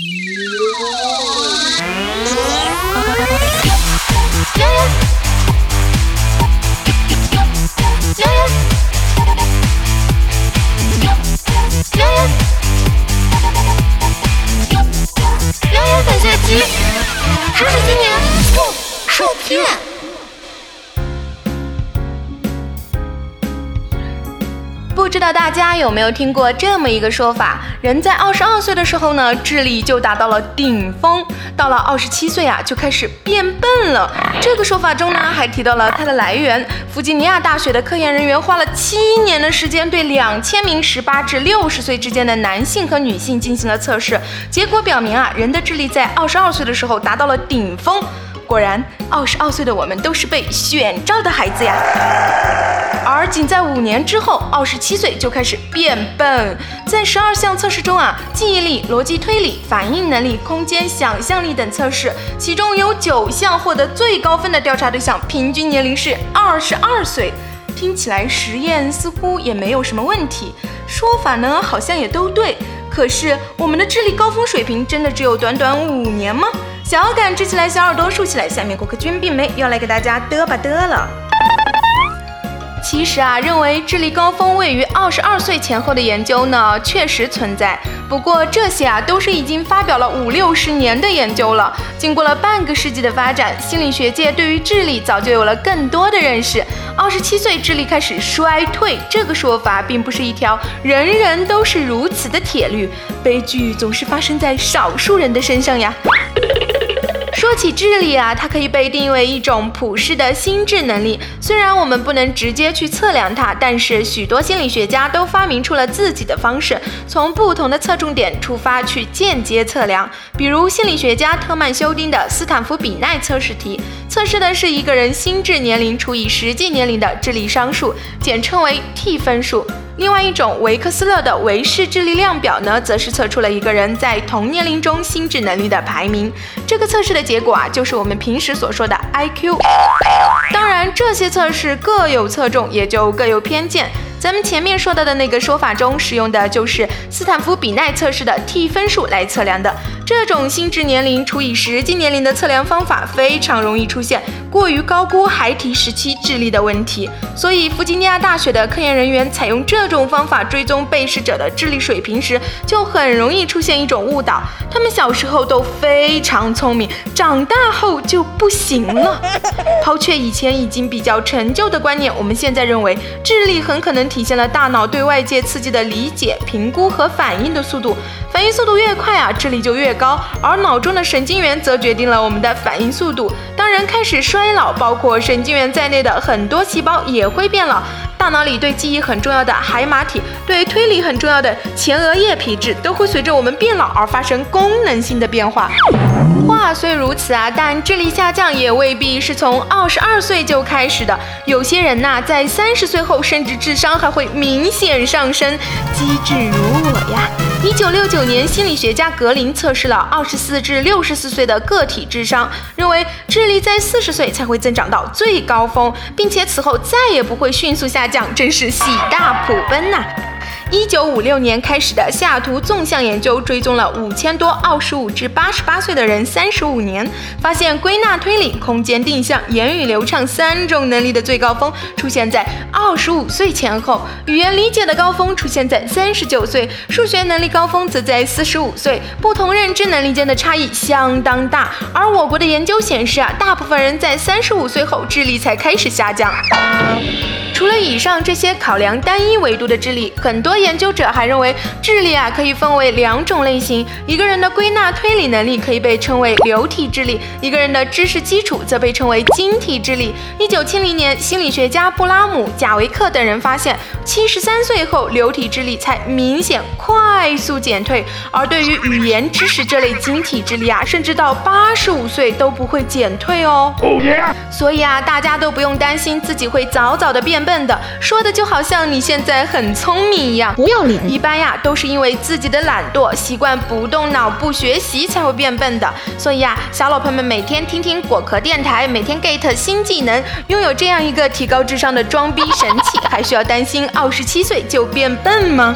不知道大家有没有听过这么一个说法？人在二十二岁的时候呢，智力就达到了顶峰；到了二十七岁啊，就开始变笨了。这个说法中呢，还提到了它的来源。弗吉尼亚大学的科研人员花了七年的时间，对两千名十八至六十岁之间的男性和女性进行了测试，结果表明啊，人的智力在二十二岁的时候达到了顶峰。果然，二十二岁的我们都是被选召的孩子呀。而仅在五年之后，二十七岁就开始变笨。在十二项测试中啊，记忆力、逻辑推理、反应能力、空间想象力等测试，其中有九项获得最高分的调查对象平均年龄是二十二岁。听起来实验似乎也没有什么问题，说法呢好像也都对。可是我们的智力高峰水平真的只有短短五年吗？小耳杆支起来，小耳朵竖起来。下面果壳君并没要来给大家嘚吧嘚了。其实啊，认为智力高峰位于二十二岁前后的研究呢，确实存在。不过这些啊，都是已经发表了五六十年的研究了。经过了半个世纪的发展，心理学界对于智力早就有了更多的认识。二十七岁智力开始衰退，这个说法并不是一条人人都是如此的铁律。悲剧总是发生在少数人的身上呀。说起智力啊，它可以被定义为一种普世的心智能力。虽然我们不能直接去测量它，但是许多心理学家都发明出了自己的方式，从不同的侧重点出发去间接测量。比如心理学家特曼修丁的斯坦福比奈测试题，测试的是一个人心智年龄除以实际年龄的智力商数，简称为 T 分数。另外一种维克斯勒的维氏智力量表呢，则是测出了一个人在同年龄中心智能力的排名。这个测试的结果啊，就是我们平时所说的 IQ。当然，这些测试各有侧重，也就各有偏见。咱们前面说到的那个说法中，使用的就是斯坦福比奈测试的 T 分数来测量的。这种心智年龄除以实际年龄的测量方法，非常容易出现过于高估孩提时期智力的问题。所以，弗吉尼亚大学的科研人员采用这种方法追踪被试者的智力水平时，就很容易出现一种误导：他们小时候都非常聪明，长大后就不行了。抛却以前已经比较陈旧的观念，我们现在认为 智力很可能。体现了大脑对外界刺激的理解、评估和反应的速度。反应速度越快啊，智力就越高。而脑中的神经元则决定了我们的反应速度。当人开始衰老，包括神经元在内的很多细胞也会变老。大脑里对记忆很重要的海马体，对推理很重要的前额叶皮质，都会随着我们变老而发生功能性的变化。话虽如此啊，但智力下降也未必是从二十二岁就开始的。有些人呐，在三十岁后，甚至智商还会明显上升。机智如我呀！一九六九年，心理学家格林测试了二十四至六十四岁的个体智商，认为智力在四十岁才会增长到最高峰，并且此后再也不会迅速下降，真是喜大普奔呐！一九五六年开始的西雅图纵向研究追踪了五千多二十五至八十八岁的人三十五年，发现归纳推理、空间定向、言语流畅三种能力的最高峰出现在二十五岁前后，语言理解的高峰出现在三十九岁，数学能力高峰则在四十五岁。不同认知能力间的差异相当大，而我国的研究显示啊，大部分人在三十五岁后智力才开始下降。除了以上这些考量单一维度的智力，很多研究者还认为智力啊可以分为两种类型。一个人的归纳推理能力可以被称为流体智力，一个人的知识基础则被称为晶体智力。一九七零年，心理学家布拉姆、贾维克等人发现，七十三岁后流体智力才明显快速减退，而对于语言知识这类晶体智力啊，甚至到八十五岁都不会减退哦。所以啊，大家都不用担心自己会早早的变笨。笨的说的就好像你现在很聪明一样，不要脸。一般呀，都是因为自己的懒惰，习惯不动脑不学习才会变笨的。所以呀，小老婆们每天听听果壳电台，每天 get 新技能，拥有这样一个提高智商的装逼神器，还需要担心二十七岁就变笨吗？